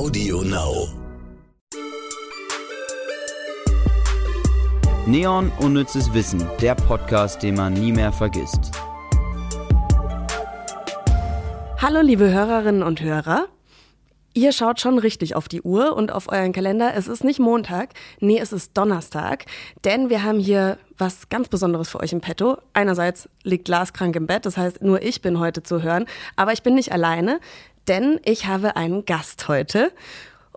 Audio Now. Neon Unnützes Wissen, der Podcast, den man nie mehr vergisst. Hallo liebe Hörerinnen und Hörer. Ihr schaut schon richtig auf die Uhr und auf euren Kalender. Es ist nicht Montag, nee, es ist Donnerstag, denn wir haben hier was ganz Besonderes für euch im Petto. Einerseits liegt Lars krank im Bett, das heißt, nur ich bin heute zu hören, aber ich bin nicht alleine, denn ich habe einen Gast heute.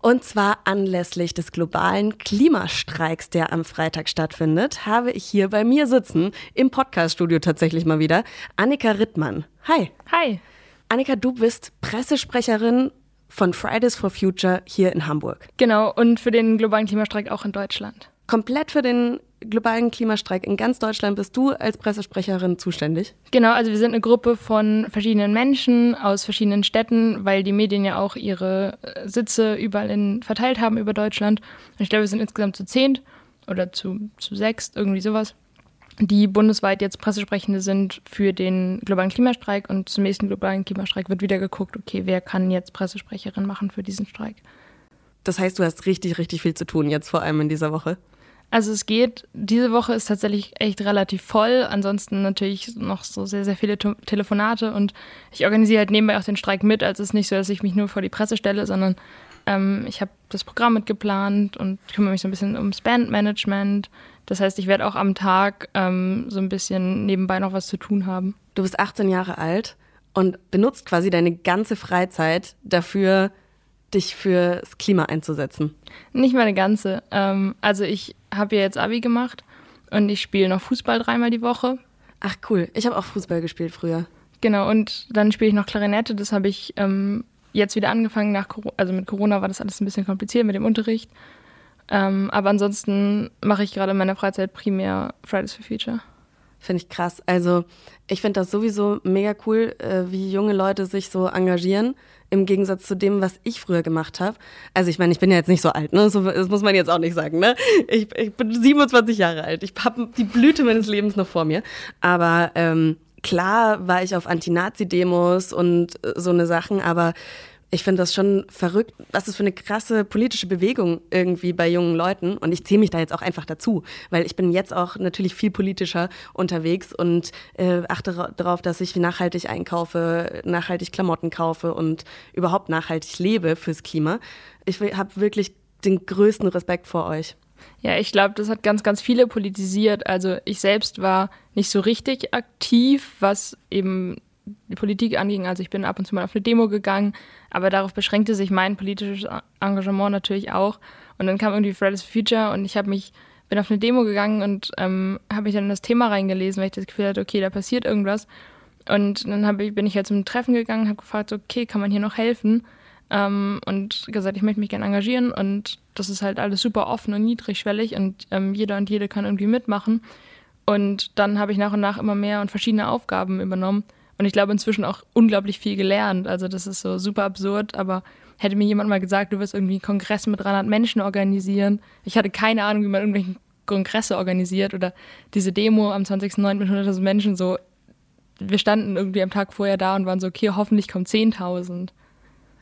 Und zwar anlässlich des globalen Klimastreiks, der am Freitag stattfindet, habe ich hier bei mir sitzen, im Podcaststudio tatsächlich mal wieder, Annika Rittmann. Hi. Hi. Annika, du bist Pressesprecherin von Fridays for Future hier in Hamburg. Genau, und für den globalen Klimastreik auch in Deutschland. Komplett für den globalen Klimastreik in ganz Deutschland bist du als Pressesprecherin zuständig? Genau, also wir sind eine Gruppe von verschiedenen Menschen aus verschiedenen Städten, weil die Medien ja auch ihre äh, Sitze überall in, verteilt haben über Deutschland. Ich glaube, wir sind insgesamt zu zehnt oder zu, zu sechst, irgendwie sowas die bundesweit jetzt Pressesprechende sind für den globalen Klimastreik und zum nächsten globalen Klimastreik wird wieder geguckt, okay, wer kann jetzt Pressesprecherin machen für diesen Streik. Das heißt, du hast richtig, richtig viel zu tun jetzt vor allem in dieser Woche. Also es geht, diese Woche ist tatsächlich echt relativ voll. Ansonsten natürlich noch so sehr, sehr viele Telefonate und ich organisiere halt nebenbei auch den Streik mit. Also es ist nicht so, dass ich mich nur vor die Presse stelle, sondern ähm, ich habe das Programm mitgeplant und kümmere mich so ein bisschen ums Bandmanagement. Das heißt, ich werde auch am Tag ähm, so ein bisschen nebenbei noch was zu tun haben. Du bist 18 Jahre alt und benutzt quasi deine ganze Freizeit dafür, dich fürs Klima einzusetzen. Nicht meine ganze. Ähm, also ich habe ja jetzt Abi gemacht und ich spiele noch Fußball dreimal die Woche. Ach cool, ich habe auch Fußball gespielt früher. Genau, und dann spiele ich noch Klarinette. Das habe ich ähm, jetzt wieder angefangen. Nach, also mit Corona war das alles ein bisschen kompliziert mit dem Unterricht. Ähm, aber ansonsten mache ich gerade in meiner Freizeit primär Fridays for Future. Finde ich krass. Also ich finde das sowieso mega cool, äh, wie junge Leute sich so engagieren, im Gegensatz zu dem, was ich früher gemacht habe. Also ich meine, ich bin ja jetzt nicht so alt, ne? So, das muss man jetzt auch nicht sagen, ne? Ich, ich bin 27 Jahre alt. Ich habe die Blüte meines Lebens noch vor mir. Aber ähm, klar war ich auf Anti-Nazi-Demos und äh, so eine Sachen, aber ich finde das schon verrückt, was ist für eine krasse politische Bewegung irgendwie bei jungen Leuten. Und ich zähle mich da jetzt auch einfach dazu, weil ich bin jetzt auch natürlich viel politischer unterwegs und äh, achte darauf, dass ich nachhaltig einkaufe, nachhaltig Klamotten kaufe und überhaupt nachhaltig lebe fürs Klima. Ich habe wirklich den größten Respekt vor euch. Ja, ich glaube, das hat ganz, ganz viele politisiert. Also ich selbst war nicht so richtig aktiv, was eben die Politik anging. Also ich bin ab und zu mal auf eine Demo gegangen, aber darauf beschränkte sich mein politisches Engagement natürlich auch. Und dann kam irgendwie Fridays for Future und ich habe mich bin auf eine Demo gegangen und ähm, habe mich dann in das Thema reingelesen, weil ich das Gefühl hatte, okay, da passiert irgendwas. Und dann ich, bin ich halt zum Treffen gegangen, habe gefragt, okay, kann man hier noch helfen? Ähm, und gesagt, ich möchte mich gerne engagieren und das ist halt alles super offen und niedrigschwellig und ähm, jeder und jede kann irgendwie mitmachen. Und dann habe ich nach und nach immer mehr und verschiedene Aufgaben übernommen und ich glaube inzwischen auch unglaublich viel gelernt. Also das ist so super absurd, aber hätte mir jemand mal gesagt, du wirst irgendwie einen Kongress mit 300 Menschen organisieren. Ich hatte keine Ahnung, wie man irgendwelche Kongresse organisiert oder diese Demo am 20.09. mit 100.000 Menschen so. Wir standen irgendwie am Tag vorher da und waren so, okay, hoffentlich kommen 10.000.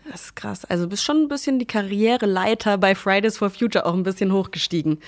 Das ist krass. Also bist schon ein bisschen die Karriereleiter bei Fridays for Future auch ein bisschen hochgestiegen.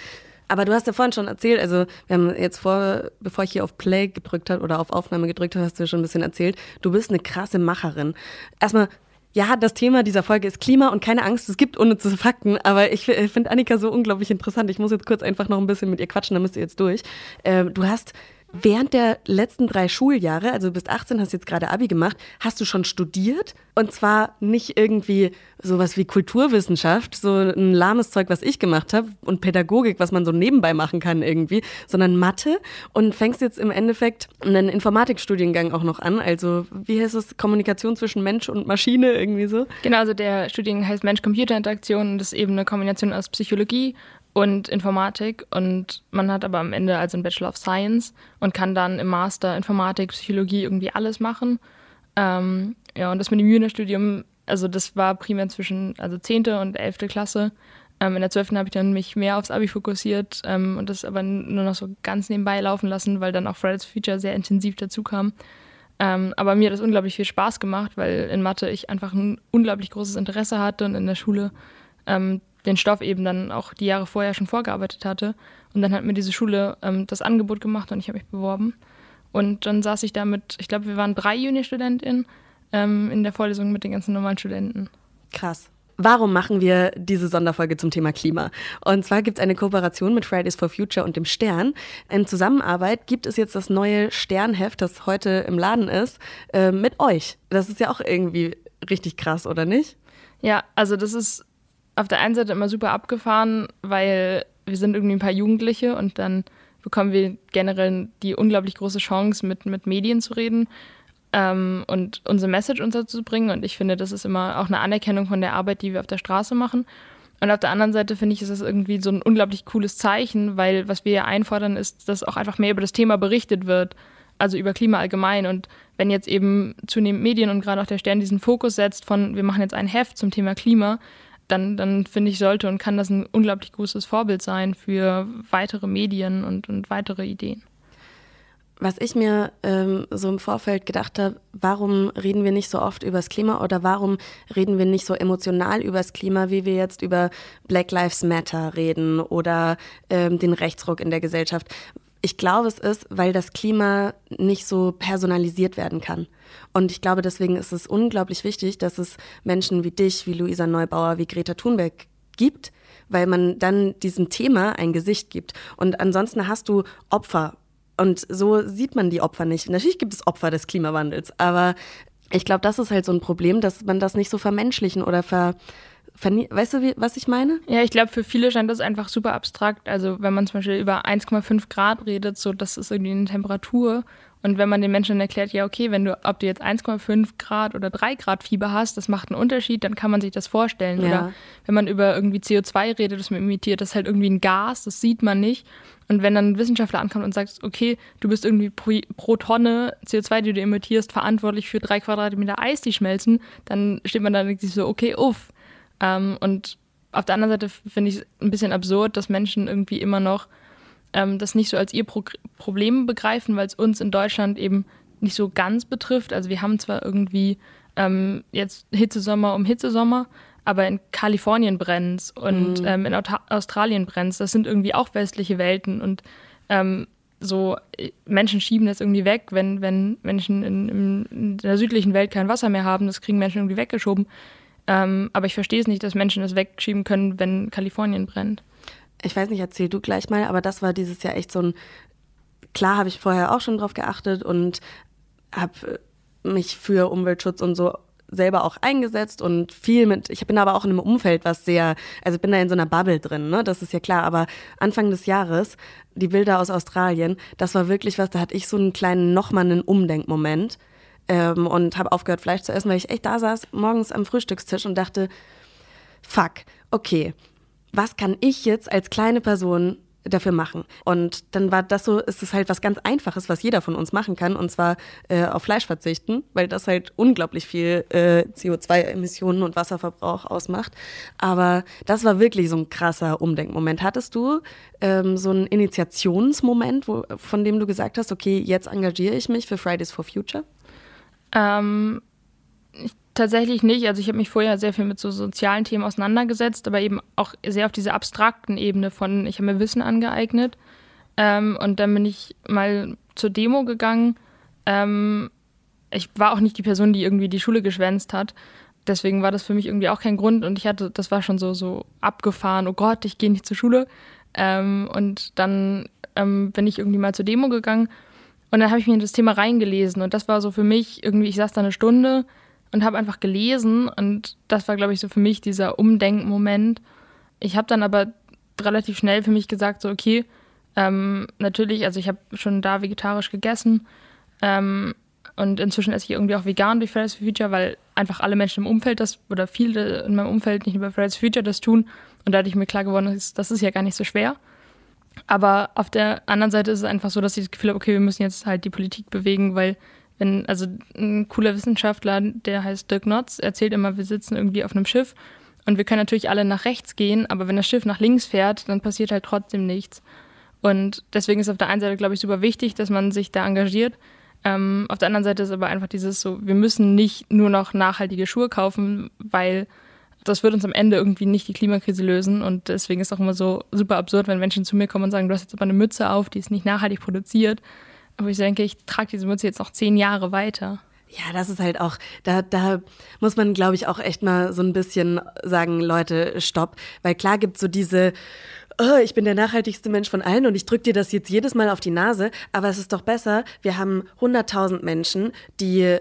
Aber du hast ja vorhin schon erzählt, also wir haben jetzt vor, bevor ich hier auf Play gedrückt habe oder auf Aufnahme gedrückt habe, hast du schon ein bisschen erzählt, du bist eine krasse Macherin. Erstmal, ja, das Thema dieser Folge ist Klima und keine Angst, es gibt unnütze Fakten, aber ich finde Annika so unglaublich interessant. Ich muss jetzt kurz einfach noch ein bisschen mit ihr quatschen, dann müsst ihr jetzt durch. Ähm, du hast während der letzten drei Schuljahre, also du bist 18, hast jetzt gerade Abi gemacht, hast du schon studiert? Und zwar nicht irgendwie sowas wie Kulturwissenschaft, so ein lahmes Zeug, was ich gemacht habe, und Pädagogik, was man so nebenbei machen kann irgendwie, sondern Mathe und fängst jetzt im Endeffekt einen Informatikstudiengang auch noch an. Also wie heißt es, Kommunikation zwischen Mensch und Maschine irgendwie so? Genau, also der Studiengang heißt Mensch-Computer-Interaktion und das ist eben eine Kombination aus Psychologie und Informatik und man hat aber am Ende also einen Bachelor of Science und kann dann im Master Informatik, Psychologie irgendwie alles machen. Ähm, ja, und das mit dem Juniorstudium, also das war primär zwischen also 10. und 11. Klasse. Ähm, in der 12. habe ich dann mich mehr aufs Abi fokussiert ähm, und das aber nur noch so ganz nebenbei laufen lassen, weil dann auch Fridays for Future sehr intensiv dazu kam. Ähm, aber mir hat das unglaublich viel Spaß gemacht, weil in Mathe ich einfach ein unglaublich großes Interesse hatte und in der Schule ähm, den Stoff eben dann auch die Jahre vorher schon vorgearbeitet hatte. Und dann hat mir diese Schule ähm, das Angebot gemacht und ich habe mich beworben. Und dann saß ich da mit, ich glaube, wir waren drei Juni-StudentInnen ähm, in der Vorlesung mit den ganzen normalen Studenten. Krass. Warum machen wir diese Sonderfolge zum Thema Klima? Und zwar gibt es eine Kooperation mit Fridays for Future und dem Stern. In Zusammenarbeit gibt es jetzt das neue Sternheft, das heute im Laden ist, äh, mit euch. Das ist ja auch irgendwie richtig krass, oder nicht? Ja, also das ist auf der einen Seite immer super abgefahren, weil wir sind irgendwie ein paar Jugendliche und dann bekommen wir generell die unglaublich große Chance, mit, mit Medien zu reden ähm, und unsere Message unterzubringen. Und ich finde, das ist immer auch eine Anerkennung von der Arbeit, die wir auf der Straße machen. Und auf der anderen Seite finde ich, ist das irgendwie so ein unglaublich cooles Zeichen, weil was wir einfordern, ist, dass auch einfach mehr über das Thema berichtet wird, also über Klima allgemein. Und wenn jetzt eben zunehmend Medien und gerade auch der Stern diesen Fokus setzt von, wir machen jetzt ein Heft zum Thema Klima, dann, dann finde ich, sollte und kann das ein unglaublich großes Vorbild sein für weitere Medien und, und weitere Ideen. Was ich mir ähm, so im Vorfeld gedacht habe, warum reden wir nicht so oft über das Klima oder warum reden wir nicht so emotional über das Klima, wie wir jetzt über Black Lives Matter reden oder ähm, den Rechtsruck in der Gesellschaft? Ich glaube, es ist, weil das Klima nicht so personalisiert werden kann. Und ich glaube, deswegen ist es unglaublich wichtig, dass es Menschen wie dich, wie Luisa Neubauer, wie Greta Thunberg gibt, weil man dann diesem Thema ein Gesicht gibt. Und ansonsten hast du Opfer. Und so sieht man die Opfer nicht. Natürlich gibt es Opfer des Klimawandels, aber ich glaube, das ist halt so ein Problem, dass man das nicht so vermenschlichen oder ver, Weißt du, was ich meine? Ja, ich glaube, für viele scheint das einfach super abstrakt. Also, wenn man zum Beispiel über 1,5 Grad redet, so das ist irgendwie eine Temperatur. Und wenn man den Menschen erklärt, ja, okay, wenn du, ob du jetzt 1,5 Grad oder 3 Grad Fieber hast, das macht einen Unterschied, dann kann man sich das vorstellen. Ja. Oder wenn man über irgendwie CO2 redet, das man imitiert, das ist halt irgendwie ein Gas, das sieht man nicht. Und wenn dann ein Wissenschaftler ankommt und sagt, okay, du bist irgendwie pro, pro Tonne CO2, die du imitierst, verantwortlich für drei Quadratmeter Eis, die schmelzen, dann steht man da und denkt sich so, okay, uff, ähm, und auf der anderen Seite finde ich es ein bisschen absurd, dass Menschen irgendwie immer noch ähm, das nicht so als ihr Pro Problem begreifen, weil es uns in Deutschland eben nicht so ganz betrifft. Also wir haben zwar irgendwie ähm, jetzt Hitzesommer um Hitzesommer, aber in Kalifornien brennt und mhm. ähm, in Australien brennt Das sind irgendwie auch westliche Welten und ähm, so äh, Menschen schieben das irgendwie weg, wenn, wenn Menschen in, in, der südlichen Welt kein Wasser mehr haben, das kriegen Menschen irgendwie weggeschoben. Ähm, aber ich verstehe es nicht, dass Menschen das wegschieben können, wenn Kalifornien brennt. Ich weiß nicht, erzähl du gleich mal, aber das war dieses Jahr echt so ein. Klar habe ich vorher auch schon drauf geachtet und habe mich für Umweltschutz und so selber auch eingesetzt und viel mit, ich bin aber auch in einem Umfeld, was sehr, also bin da in so einer Bubble drin, ne? Das ist ja klar, aber Anfang des Jahres, die Bilder aus Australien, das war wirklich was, da hatte ich so einen kleinen, nochmal einen Umdenkmoment ähm, und habe aufgehört, Fleisch zu essen, weil ich echt da saß, morgens am Frühstückstisch und dachte, fuck, okay, was kann ich jetzt als kleine Person dafür machen. Und dann war das so, ist es halt was ganz Einfaches, was jeder von uns machen kann, und zwar äh, auf Fleisch verzichten, weil das halt unglaublich viel äh, CO2-Emissionen und Wasserverbrauch ausmacht. Aber das war wirklich so ein krasser Umdenkmoment. Hattest du ähm, so einen Initiationsmoment, wo, von dem du gesagt hast, okay, jetzt engagiere ich mich für Fridays for Future? Ähm, tatsächlich nicht. Also ich habe mich vorher sehr viel mit so sozialen Themen auseinandergesetzt, aber eben auch sehr auf dieser abstrakten Ebene von, ich habe mir Wissen angeeignet. Ähm, und dann bin ich mal zur Demo gegangen. Ähm, ich war auch nicht die Person, die irgendwie die Schule geschwänzt hat. Deswegen war das für mich irgendwie auch kein Grund und ich hatte, das war schon so, so abgefahren, oh Gott, ich gehe nicht zur Schule. Ähm, und dann ähm, bin ich irgendwie mal zur Demo gegangen und dann habe ich mir in das Thema reingelesen und das war so für mich irgendwie, ich saß da eine Stunde und habe einfach gelesen und das war, glaube ich, so für mich dieser Umdenkmoment. Ich habe dann aber relativ schnell für mich gesagt, so okay, ähm, natürlich, also ich habe schon da vegetarisch gegessen ähm, und inzwischen esse ich irgendwie auch vegan durch Fridays for Future, weil einfach alle Menschen im Umfeld das oder viele in meinem Umfeld nicht über Fridays for Future das tun und da hatte ich mir klar geworden, ist, das ist ja gar nicht so schwer. Aber auf der anderen Seite ist es einfach so, dass ich das Gefühl habe, okay, wir müssen jetzt halt die Politik bewegen, weil wenn, also ein cooler Wissenschaftler, der heißt Dirk Notz, erzählt immer, wir sitzen irgendwie auf einem Schiff und wir können natürlich alle nach rechts gehen, aber wenn das Schiff nach links fährt, dann passiert halt trotzdem nichts. Und deswegen ist auf der einen Seite, glaube ich, super wichtig, dass man sich da engagiert. Ähm, auf der anderen Seite ist aber einfach dieses so, wir müssen nicht nur noch nachhaltige Schuhe kaufen, weil das wird uns am Ende irgendwie nicht die Klimakrise lösen. Und deswegen ist es auch immer so super absurd, wenn Menschen zu mir kommen und sagen, du hast jetzt aber eine Mütze auf, die ist nicht nachhaltig produziert. Aber ich denke, ich trage diese Mütze jetzt noch zehn Jahre weiter. Ja, das ist halt auch, da, da muss man, glaube ich, auch echt mal so ein bisschen sagen, Leute, stopp. Weil klar gibt es so diese, oh, ich bin der nachhaltigste Mensch von allen und ich drücke dir das jetzt jedes Mal auf die Nase, aber es ist doch besser, wir haben 100.000 Menschen, die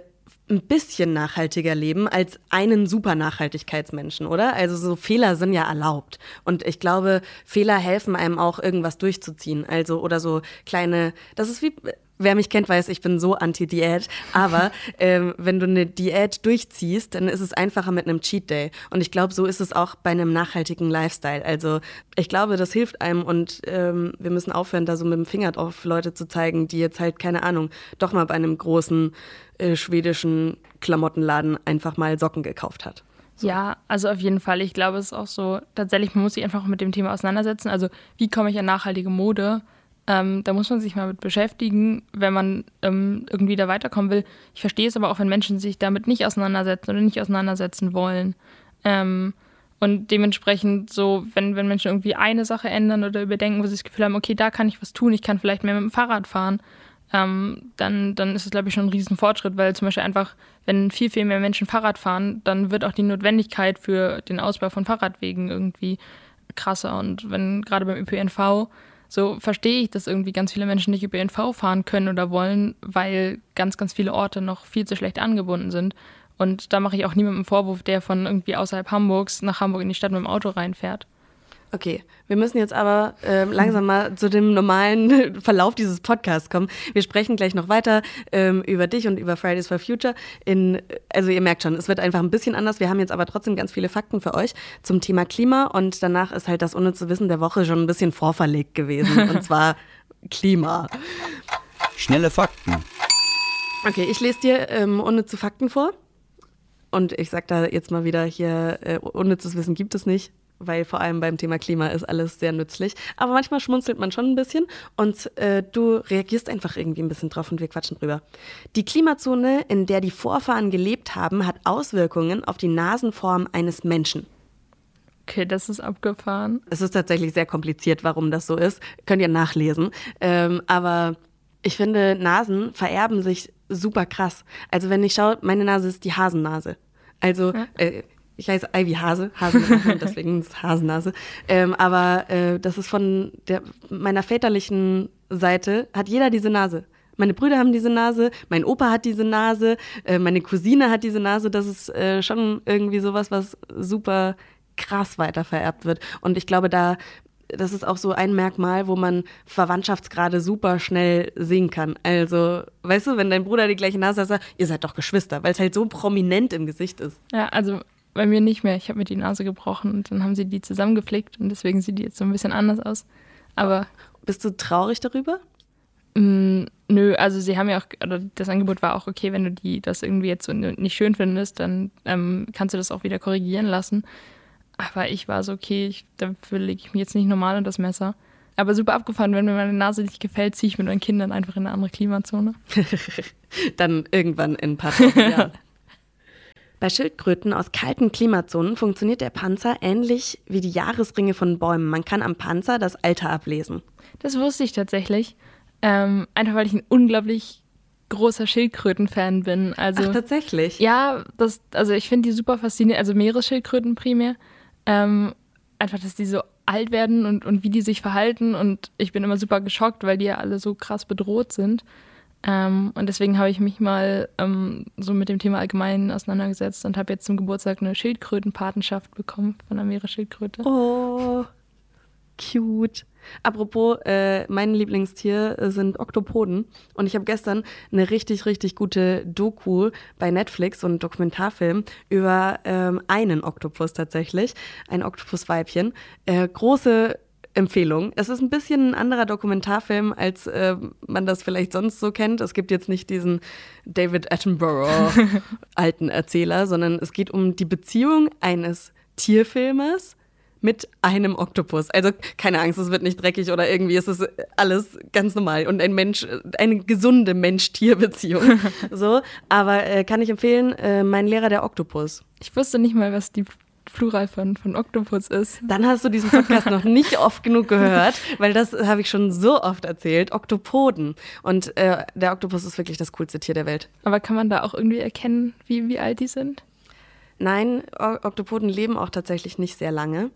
ein bisschen nachhaltiger leben als einen super Nachhaltigkeitsmenschen, oder? Also so Fehler sind ja erlaubt. Und ich glaube, Fehler helfen einem auch, irgendwas durchzuziehen. Also, oder so kleine, das ist wie, wer mich kennt, weiß, ich bin so anti-Diät. Aber ähm, wenn du eine Diät durchziehst, dann ist es einfacher mit einem Cheat Day. Und ich glaube, so ist es auch bei einem nachhaltigen Lifestyle. Also ich glaube, das hilft einem und ähm, wir müssen aufhören, da so mit dem Finger auf Leute zu zeigen, die jetzt halt, keine Ahnung, doch mal bei einem großen äh, schwedischen Klamottenladen einfach mal Socken gekauft hat. So. Ja, also auf jeden Fall. Ich glaube, es ist auch so, tatsächlich, man muss sich einfach mit dem Thema auseinandersetzen. Also, wie komme ich an nachhaltige Mode? Ähm, da muss man sich mal mit beschäftigen, wenn man ähm, irgendwie da weiterkommen will. Ich verstehe es aber auch, wenn Menschen sich damit nicht auseinandersetzen oder nicht auseinandersetzen wollen. Ähm, und dementsprechend so, wenn, wenn Menschen irgendwie eine Sache ändern oder überdenken, wo sie das Gefühl haben, okay, da kann ich was tun, ich kann vielleicht mehr mit dem Fahrrad fahren, ähm, dann, dann ist es, glaube ich, schon ein Riesenfortschritt, weil zum Beispiel einfach, wenn viel, viel mehr Menschen Fahrrad fahren, dann wird auch die Notwendigkeit für den Ausbau von Fahrradwegen irgendwie krasser. Und wenn gerade beim ÖPNV so verstehe ich, dass irgendwie ganz viele Menschen nicht ÖPNV fahren können oder wollen, weil ganz, ganz viele Orte noch viel zu schlecht angebunden sind. Und da mache ich auch niemandem einen Vorwurf, der von irgendwie außerhalb Hamburgs nach Hamburg in die Stadt mit dem Auto reinfährt. Okay, wir müssen jetzt aber äh, langsam mal zu dem normalen Verlauf dieses Podcasts kommen. Wir sprechen gleich noch weiter ähm, über dich und über Fridays for Future. In, also ihr merkt schon, es wird einfach ein bisschen anders. Wir haben jetzt aber trotzdem ganz viele Fakten für euch zum Thema Klima und danach ist halt das unnütze Wissen der Woche schon ein bisschen vorverlegt gewesen. und zwar Klima. Schnelle Fakten. Okay, ich lese dir ähm, unnütze Fakten vor. Und ich sag da jetzt mal wieder hier, äh, unnützes Wissen gibt es nicht weil vor allem beim Thema Klima ist alles sehr nützlich. Aber manchmal schmunzelt man schon ein bisschen und äh, du reagierst einfach irgendwie ein bisschen drauf und wir quatschen drüber. Die Klimazone, in der die Vorfahren gelebt haben, hat Auswirkungen auf die Nasenform eines Menschen. Okay, das ist abgefahren. Es ist tatsächlich sehr kompliziert, warum das so ist. Könnt ihr nachlesen. Ähm, aber ich finde, Nasen vererben sich super krass. Also wenn ich schaue, meine Nase ist die Hasennase. Also äh, ich heiße Ivy Hase, Hase deswegen ist Hasennase. Ähm, aber äh, das ist von der, meiner väterlichen Seite, hat jeder diese Nase. Meine Brüder haben diese Nase, mein Opa hat diese Nase, äh, meine Cousine hat diese Nase. Das ist äh, schon irgendwie sowas, was super krass weiter vererbt wird. Und ich glaube, da das ist auch so ein Merkmal, wo man Verwandtschaftsgrade super schnell sehen kann. Also, weißt du, wenn dein Bruder die gleiche Nase hat, sagt, ihr seid doch Geschwister, weil es halt so prominent im Gesicht ist. Ja, also bei mir nicht mehr. Ich habe mir die Nase gebrochen und dann haben sie die zusammengepflegt und deswegen sieht die jetzt so ein bisschen anders aus. Aber. Bist du traurig darüber? Mh, mm, nö, also sie haben ja auch, oder das Angebot war auch, okay, wenn du die das irgendwie jetzt so nicht schön findest, dann ähm, kannst du das auch wieder korrigieren lassen. Aber ich war so, okay, ich, dafür lege ich mir jetzt nicht normal in das Messer. Aber super abgefahren, wenn mir meine Nase nicht gefällt, ziehe ich mit meinen Kindern einfach in eine andere Klimazone. dann irgendwann in ein paar Jahren. Bei Schildkröten aus kalten Klimazonen funktioniert der Panzer ähnlich wie die Jahresringe von Bäumen. Man kann am Panzer das Alter ablesen. Das wusste ich tatsächlich. Ähm, einfach weil ich ein unglaublich großer Schildkröten-Fan bin. Also, Ach, tatsächlich? Ja, das, also ich finde die super faszinierend. Also Meeresschildkröten primär. Ähm, einfach, dass die so alt werden und, und wie die sich verhalten. Und ich bin immer super geschockt, weil die ja alle so krass bedroht sind. Ähm, und deswegen habe ich mich mal ähm, so mit dem Thema allgemein auseinandergesetzt und habe jetzt zum Geburtstag eine Schildkrötenpatenschaft bekommen von der Meeresschildkröte. Oh, cute. Apropos, äh, mein Lieblingstier sind Oktopoden. Und ich habe gestern eine richtig, richtig gute Doku bei Netflix, so einen Dokumentarfilm über ähm, einen Oktopus tatsächlich, ein Oktopusweibchen. Äh, große Empfehlung. Es ist ein bisschen ein anderer Dokumentarfilm, als äh, man das vielleicht sonst so kennt. Es gibt jetzt nicht diesen David Attenborough alten Erzähler, sondern es geht um die Beziehung eines Tierfilmers mit einem Oktopus. Also keine Angst, es wird nicht dreckig oder irgendwie, es ist alles ganz normal und ein Mensch, eine gesunde Mensch-Tier-Beziehung. so, aber äh, kann ich empfehlen, äh, mein Lehrer der Oktopus. Ich wusste nicht mal, was die Plural von, von Oktopus ist. Dann hast du diesen Podcast noch nicht oft genug gehört, weil das habe ich schon so oft erzählt. Oktopoden. Und äh, der Oktopus ist wirklich das coolste Tier der Welt. Aber kann man da auch irgendwie erkennen, wie, wie alt die sind? Nein, O- Oktopoden leben auch tatsächlich nicht sehr lange.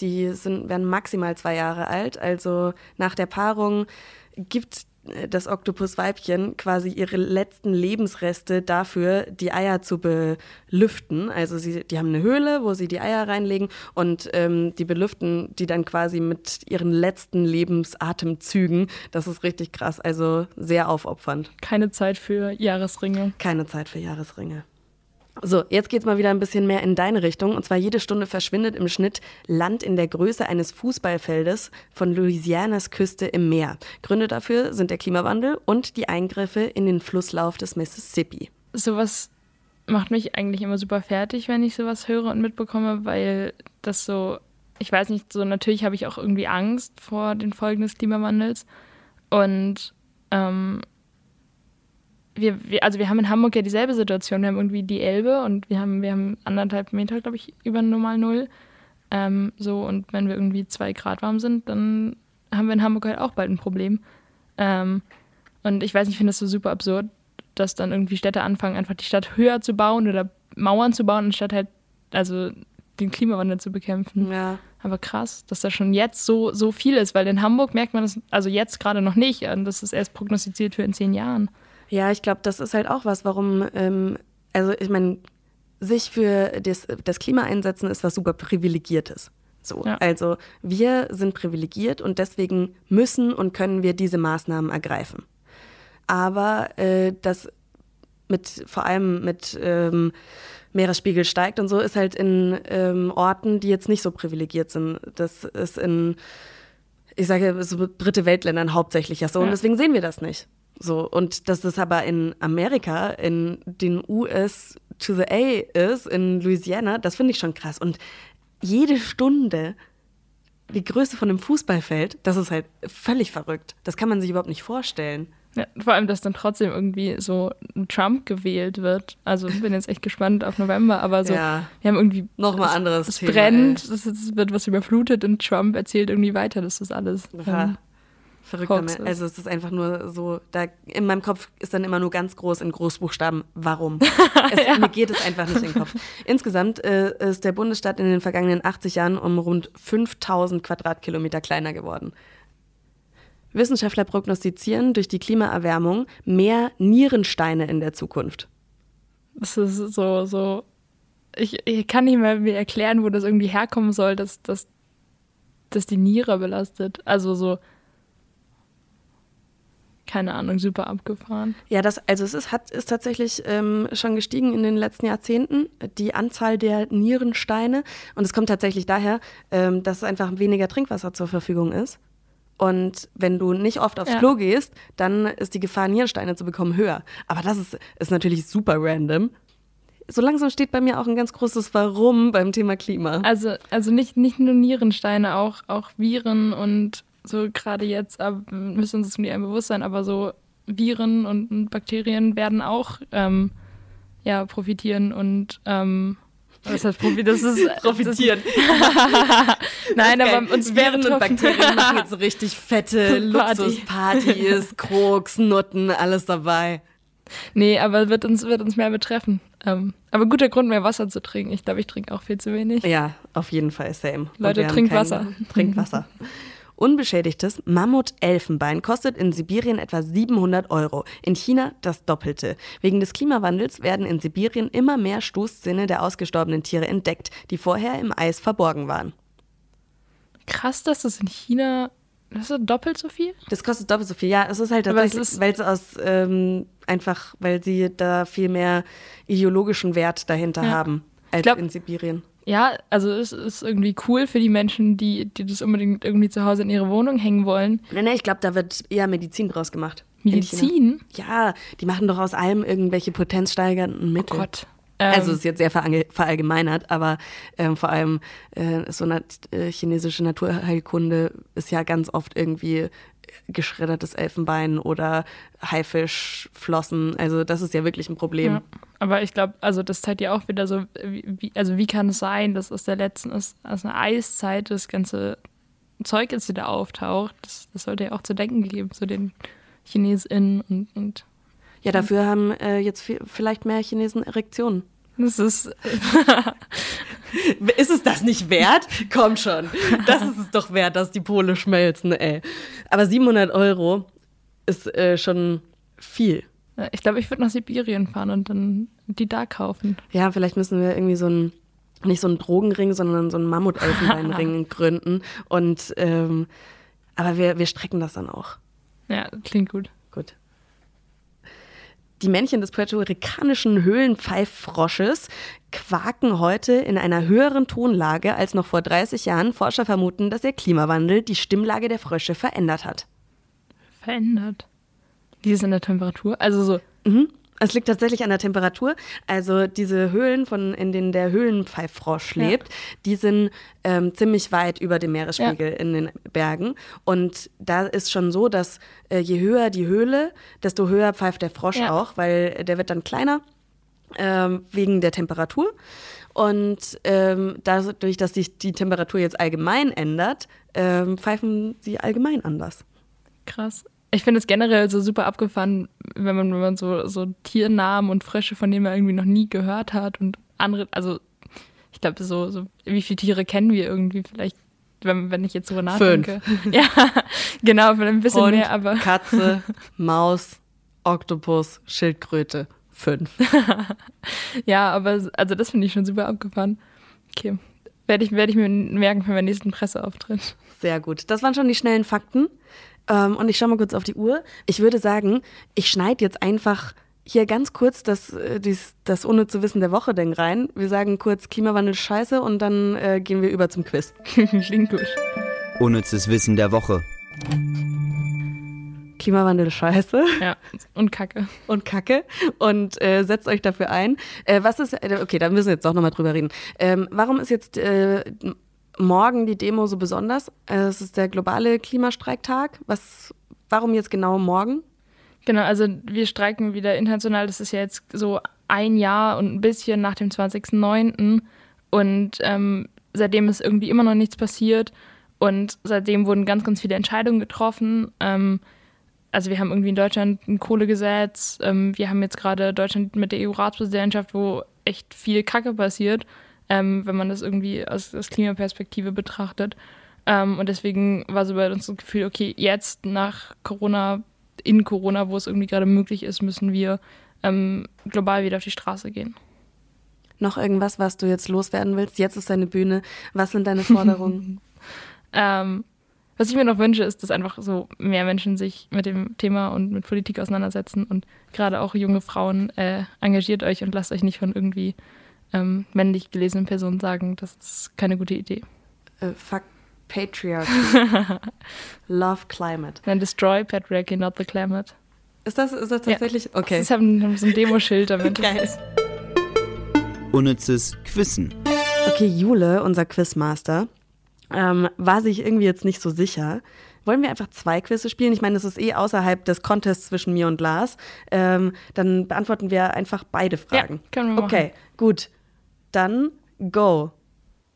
Die sind, werden maximal zwei Jahre alt. Also nach der Paarung gibt äh, das Oktopusweibchen quasi ihre letzten Lebensreste dafür, die Eier zu belüften. Also sie, die haben eine Höhle, wo sie die Eier reinlegen und ähm, die belüften die dann quasi mit ihren letzten Lebensatemzügen. Das ist richtig krass, also sehr aufopfernd. Keine Zeit für Jahresringe. Keine Zeit für Jahresringe. So, jetzt geht's mal wieder ein bisschen mehr in deine Richtung. Und zwar jede Stunde verschwindet im Schnitt Land in der Größe eines Fußballfeldes von Louisianas Küste im Meer. Gründe dafür sind der Klimawandel und die Eingriffe in den Flusslauf des Mississippi. Sowas macht mich eigentlich immer super fertig, wenn ich sowas höre und mitbekomme, weil das so, ich weiß nicht, so natürlich habe ich auch irgendwie Angst vor den Folgen des Klimawandels. Und ähm, wir, wir, also wir haben in Hamburg ja dieselbe Situation. Wir haben irgendwie die Elbe und wir haben, wir haben anderthalb Meter, glaube ich, über normal Null. Ähm, so, und wenn wir irgendwie zwei Grad warm sind, dann haben wir in Hamburg halt auch bald ein Problem. Ähm, und ich weiß nicht, ich finde das so super absurd, dass dann irgendwie Städte anfangen, einfach die Stadt höher zu bauen oder Mauern zu bauen, anstatt halt, also den Klimawandel zu bekämpfen. Ja. Aber krass, dass da schon jetzt so, so viel ist, weil in Hamburg merkt man das, also jetzt gerade noch nicht, und das ist erst prognostiziert für in zehn Jahren. Ja, ich glaube, das ist halt auch was, warum, ähm, also ich meine, sich für das, das Klima einsetzen ist was super Privilegiertes. So, Ja. also wir sind privilegiert und deswegen müssen und können wir diese Maßnahmen ergreifen. Aber äh, das mit vor allem mit ähm, Meeresspiegel steigt und so ist halt in ähm, Orten, die jetzt nicht so privilegiert sind. Das ist in, ich sage so dritte Weltländern hauptsächlich ja so und Ja. deswegen sehen wir das nicht. So und dass das aber in Amerika, in den US to the A ist, in Louisiana, das finde ich schon krass. Und jede Stunde die Größe von einem Fußballfeld, das ist halt völlig verrückt. Das kann man sich überhaupt nicht vorstellen. Ja, vor allem, dass dann trotzdem irgendwie so ein Trump gewählt wird. Also bin jetzt echt gespannt auf November, aber so, Ja. wir haben irgendwie. Nochmal es- anderes Es Thema, brennt, ey. es, es wird was überflutet und Trump erzählt irgendwie weiter, dass das alles. Ja. Verrückter Hoax Mensch. ist. Also es ist einfach nur so, da in meinem Kopf ist dann immer nur ganz groß in Großbuchstaben, warum? es, Mir geht es einfach nicht in den Kopf. Insgesamt äh, ist der Bundesstaat in den vergangenen 80 Jahren um rund 5000 Quadratkilometer kleiner geworden. Wissenschaftler prognostizieren durch die Klimaerwärmung mehr Nierensteine in der Zukunft. das ist so, so. Ich, ich kann nicht mehr mir erklären, wo das irgendwie herkommen soll, dass, dass, dass die Niere belastet. Also so. Keine Ahnung, super abgefahren. Ja, das, also es ist, hat, ist tatsächlich ähm, schon gestiegen in den letzten Jahrzehnten, die Anzahl der Nierensteine. Und es kommt tatsächlich daher, ähm, dass einfach weniger Trinkwasser zur Verfügung ist. Und wenn du nicht oft aufs Ja. Klo gehst, dann ist die Gefahr, Nierensteine zu bekommen, höher. Aber das ist, ist natürlich super random. So langsam steht bei mir auch ein ganz großes Warum beim Thema Klima. Also, also nicht, nicht nur Nierensteine, auch, auch Viren und so gerade jetzt aber müssen uns das irgendwie bewusst sein, aber so Viren und, Bakterien werden auch ähm, ja, profitieren und ähm, was heißt? Das ist Profitieren. Das, nein, Geil. aber uns Viren und Bakterien machen jetzt so richtig fette Party. Luxuspartys, Krogs, Nutten, alles dabei. Nee, aber wird uns, wird uns mehr betreffen. Ähm, aber guter Grund, mehr Wasser zu trinken. Ich glaube, ich trinke auch viel zu wenig. Ja, auf jeden Fall, same. Leute, trinkt Wasser. Trinkt Wasser. Unbeschädigtes Mammut-Elfenbein kostet in Sibirien etwa 700 Euro, in China das Doppelte. Wegen des Klimawandels werden in Sibirien immer mehr Stoßzähne der ausgestorbenen Tiere entdeckt, die vorher im Eis verborgen waren. Krass, dass das in China. Das ist doppelt so viel? Das kostet doppelt so viel. Ja, es ist halt tatsächlich, weil es aus ähm, einfach, weil sie da viel mehr ideologischen Wert dahinter Ja. haben als glaub- in Sibirien. Ja, also es ist irgendwie cool für die Menschen, die, die das unbedingt irgendwie zu Hause in ihre Wohnung hängen wollen. Nee, nee, ich glaube, da wird eher Medizin draus gemacht. Medizin? Ja, die machen doch aus allem irgendwelche potenzsteigernden Oh Mittel. Gott. Ähm, also ist jetzt sehr verallgemeinert, aber ähm, vor allem äh, so eine äh, chinesische Naturheilkunde ist ja ganz oft irgendwie geschreddertes Elfenbein oder Haifischflossen. Also das ist ja wirklich ein Problem. Ja, aber ich glaube, also das zeigt ja auch wieder so, wie, also wie kann es sein, dass aus der letzten, aus, aus einer Eiszeit das ganze Zeug jetzt wieder auftaucht. Das, das sollte ja auch zu denken geben, zu den ChinesInnen und, und Ja, dafür haben äh, jetzt vi- vielleicht mehr Chinesen Erektionen. das ist, Ist es das nicht wert? Komm schon. Das ist es doch wert, dass die Pole schmelzen, ey. Aber 700 Euro ist äh, schon viel. Ich glaube, ich würde nach Sibirien fahren und dann die da kaufen. Ja, vielleicht müssen wir irgendwie so ein, nicht so einen Drogenring, sondern so einen Mammutelfenbeinring gründen. Und, ähm, aber wir, wir strecken das dann auch. Ja, klingt gut. Gut. Die Männchen des puerto-ricanischen Höhlenpfeiffrosches quaken heute in einer höheren Tonlage als noch vor 30 Jahren. Forscher vermuten, dass der Klimawandel die Stimmlage der Frösche verändert hat. Verändert. Die ist in der Temperatur. Also so, Mhm. Es liegt tatsächlich an der Temperatur. Also diese Höhlen, von, in denen der Höhlenpfeiffrosch Ja. lebt, die sind ähm, ziemlich weit über dem Meeresspiegel in den Bergen. Und da ist schon so, dass äh, je höher die Höhle, desto höher pfeift der Frosch Ja. auch, weil der wird dann kleiner ähm, wegen der Temperatur. Und ähm, dadurch, dass sich die Temperatur jetzt allgemein ändert, ähm, pfeifen sie allgemein anders. Krass. Ich finde es generell so super abgefahren, wenn man, wenn man so, so Tiernamen und Frösche, von denen man irgendwie noch nie gehört hat und andere, also ich glaube, so, so, wie viele Tiere kennen wir irgendwie vielleicht, wenn, wenn ich jetzt so nachdenke. Ja, genau, vielleicht ein bisschen Hund, mehr, aber Katze, Maus, Oktopus, Schildkröte. Fünf. ja, aber also das finde ich schon super abgefahren. Okay. Werde ich, werde ich mir merken für meinen nächsten Presseauftritt. Sehr gut. Das waren schon die schnellen Fakten. Ähm, und ich schaue mal kurz auf die Uhr. Ich würde sagen, ich schneide jetzt einfach hier ganz kurz das, äh, dies, das unnütze Wissen der Woche Ding rein. Wir sagen kurz Klimawandel ist scheiße und dann äh, gehen wir über zum Quiz. Klingt gut. Unnützes Wissen der Woche. Klimawandel ist scheiße Ja, und Kacke. und Kacke und äh, setzt euch dafür ein. Äh, was ist, äh, okay, da müssen wir jetzt doch nochmal drüber reden. Ähm, warum ist jetzt äh, morgen die Demo so besonders? Äh, es ist der globale Klimastreiktag. Was, warum jetzt genau morgen? Genau, also wir streiken wieder international. Das ist ja jetzt so ein Jahr und ein bisschen nach dem 20.09. Und ähm, seitdem ist irgendwie immer noch nichts passiert. Und seitdem wurden ganz, ganz viele Entscheidungen getroffen. Ähm, also wir haben irgendwie in Deutschland ein Kohlegesetz. Ähm, wir haben jetzt gerade Deutschland mit der EU-Ratspräsidentschaft, wo echt viel Kacke passiert, ähm, wenn man das irgendwie aus, aus Klimaperspektive betrachtet. Ähm, und deswegen war so bei uns das Gefühl, okay, jetzt nach Corona, in Corona, wo es irgendwie gerade möglich ist, müssen wir ähm, global wieder auf die Straße gehen. Noch irgendwas, was du jetzt loswerden willst? Jetzt ist deine Bühne. Was sind deine Forderungen? Ähm, was ich mir noch wünsche, ist, dass einfach so mehr Menschen sich mit dem Thema und mit Politik auseinandersetzen und gerade auch junge Frauen äh, engagiert euch und lasst euch nicht von irgendwie ähm, männlich gelesenen Personen sagen, das ist keine gute Idee. äh, fuck Patriarchy. Love climate. Then destroy patriarchy, not the climate. Ist das, ist das tatsächlich? Okay. Das haben, haben so ein Demoschild damit. Geil. Unnützes Quissen. Okay, Jule, unser Quizmaster, ähm, war sich irgendwie jetzt nicht so sicher. Wollen wir einfach zwei Quizze spielen? Ich meine, das ist eh außerhalb des Contests zwischen mir und Lars. Ähm, dann beantworten wir einfach beide Fragen. Ja, können wir machen. Okay, gut. Dann go.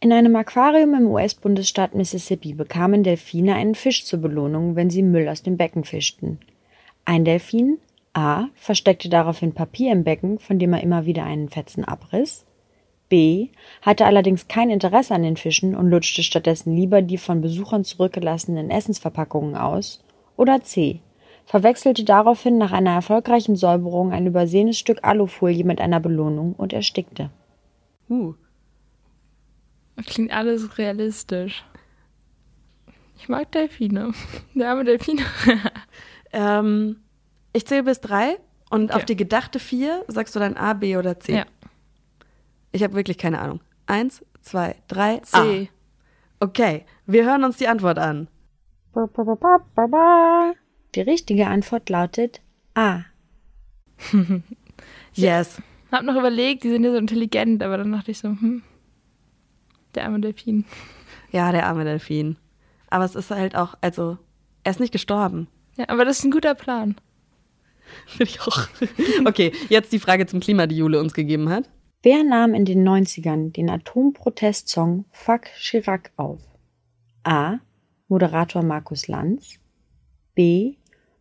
In einem Aquarium im US-Bundesstaat Mississippi bekamen Delfine einen Fisch zur Belohnung, wenn sie Müll aus dem Becken fischten. Ein Delfin A. versteckte daraufhin Papier im Becken, von dem er immer wieder einen Fetzen abriss. B. hatte allerdings kein Interesse an den Fischen und lutschte stattdessen lieber die von Besuchern zurückgelassenen Essensverpackungen aus. Oder C. verwechselte daraufhin nach einer erfolgreichen Säuberung ein übersehenes Stück Alufolie mit einer Belohnung und erstickte. Uh. Klingt alles realistisch. Ich mag Delfine. Der arme Delfine. Ähm, ich zähle bis drei und Okay. auf die gedachte vier sagst du dann A, B oder C. Ja. Ich habe wirklich keine Ahnung. Eins, zwei, drei, C. A. Okay, wir hören uns die Antwort an. Die richtige Antwort lautet A. Yes. Hab noch überlegt, die sind ja so intelligent, aber dann dachte ich so, hm, der arme Delfin. Ja, der arme Delfin. Aber es ist halt auch, also, er ist nicht gestorben. Ja, aber das ist ein guter Plan. Finde ich auch. Okay, jetzt die Frage zum Klima, die Jule uns gegeben hat. Wer nahm in den 90ern den Atomprotestsong Fuck Chirac auf? A. Moderator Markus Lanz. B.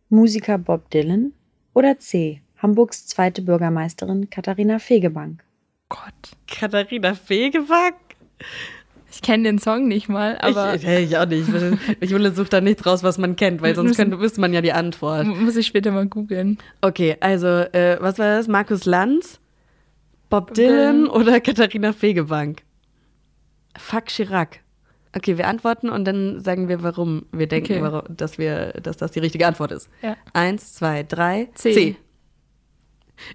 Musiker Bob Dylan. Oder C. Hamburgs zweite Bürgermeisterin Katharina Fegebank. Gott. Katharina Fegebank? Ich kenne den Song nicht mal, aber. Ich, ich auch nicht. Ich Jule sucht da nichts raus, was man kennt, weil sonst könnte, wüsste man ja die Antwort. Muss ich später mal googeln. Okay, also, äh, was war das? Markus Lanz, Bob Dylan oder Katharina Fegebank? Fuck Chirac. Okay, wir antworten und dann sagen wir, warum wir denken, Okay. warum, dass, wir, dass das die richtige Antwort ist. Ja. Eins, zwei, drei, C. C.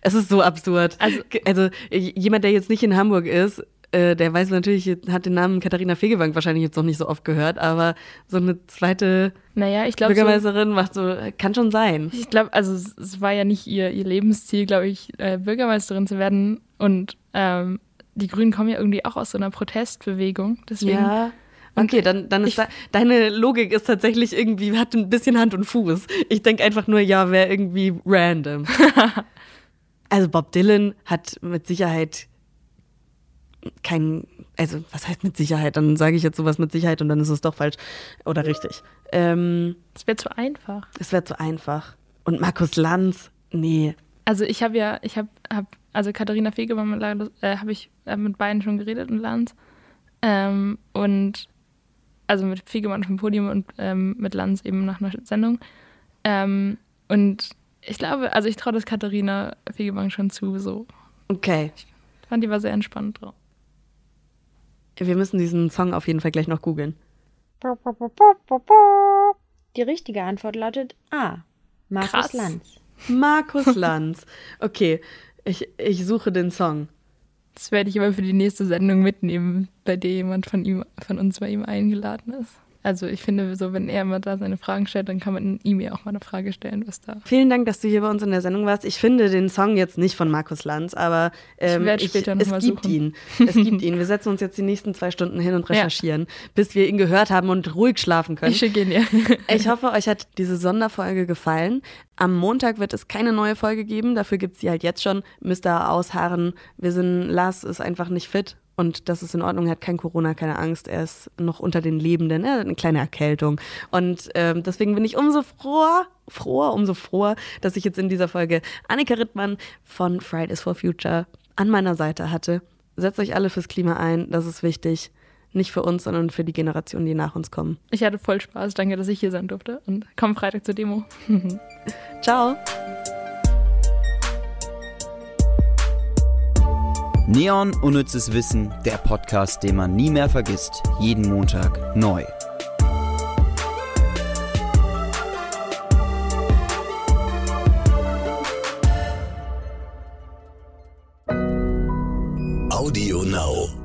Es ist so absurd. Also- Also, j- jemand, der jetzt nicht in Hamburg ist, äh, der weiß natürlich, hat den Namen Katharina Fegebank wahrscheinlich jetzt noch nicht so oft gehört, aber so eine zweite Naja, ich glaube. So, Bürgermeisterin macht so, kann schon sein. ich glaube, also es, es war ja nicht ihr, ihr Lebensziel, glaube ich, äh, Bürgermeisterin zu werden. Und ähm, die Grünen kommen ja irgendwie auch aus so einer Protestbewegung. Deswegen. Ja. Okay, dann, dann ist ich- da, deine Logik ist tatsächlich irgendwie, hat ein bisschen Hand und Fuß. Ich denke einfach nur, ja, wäre irgendwie random. also Bob Dylan hat mit Sicherheit kein, also was heißt mit Sicherheit? Dann sage ich jetzt sowas mit Sicherheit und dann ist es doch falsch oder richtig. Ähm, Das wäre zu einfach. es wäre zu einfach. Und Markus Lanz, nee. Also ich habe ja, ich habe, hab, also Katharina Fegebank äh, habe ich äh, mit beiden schon geredet und Lanz. Ähm, und also mit Fegebank vom Podium und ähm, mit Lanz eben nach einer Sendung. Ähm, und ich glaube, also ich traue das Katharina Fegebank schon zu, so. Okay. Ich fand, die war sehr entspannt drauf. Wir müssen diesen Song auf jeden Fall gleich noch googeln. Die richtige Antwort lautet A. Markus Krass. Lanz. Markus Lanz. Okay, ich, ich suche den Song. Das werde ich immer für die nächste Sendung mitnehmen, bei der jemand von ihm, von uns bei ihm eingeladen ist. Also ich finde, so wenn er immer da seine Fragen stellt, dann kann man ihm ja auch mal eine Frage stellen, was da. Vielen Dank, dass du hier bei uns in der Sendung warst. Ich finde den Song jetzt nicht von Markus Lanz, aber ähm, Ich werde später noch es mal gibt suchen. ihn. Es gibt ihn. Wir setzen uns jetzt die nächsten zwei Stunden hin und Ja. recherchieren, bis wir ihn gehört haben und ruhig schlafen können. Ich schicke ihn ja. Ich hoffe, euch hat diese Sonderfolge gefallen. Am Montag wird es keine neue Folge geben. Dafür gibt es sie halt jetzt schon. Müsst ihr ausharren. Wir sind, Lars ist einfach nicht fit. Und das ist in Ordnung, er hat kein Corona, keine Angst. Er ist noch unter den Lebenden, er hat eine kleine Erkältung. Und ähm, deswegen bin ich umso froher, froher, umso froher, dass ich jetzt in dieser Folge Annika Rittmann von Fridays for Future an meiner Seite hatte. Setzt euch alle fürs Klima ein, das ist wichtig. Nicht für uns, sondern für die Generationen, die nach uns kommen. Ich hatte voll Spaß. Danke, dass ich hier sein durfte. Und komm Freitag zur Demo. Ciao! Neon Unnützes Wissen, der Podcast, den man nie mehr vergisst. Jeden Montag neu. Audio Now.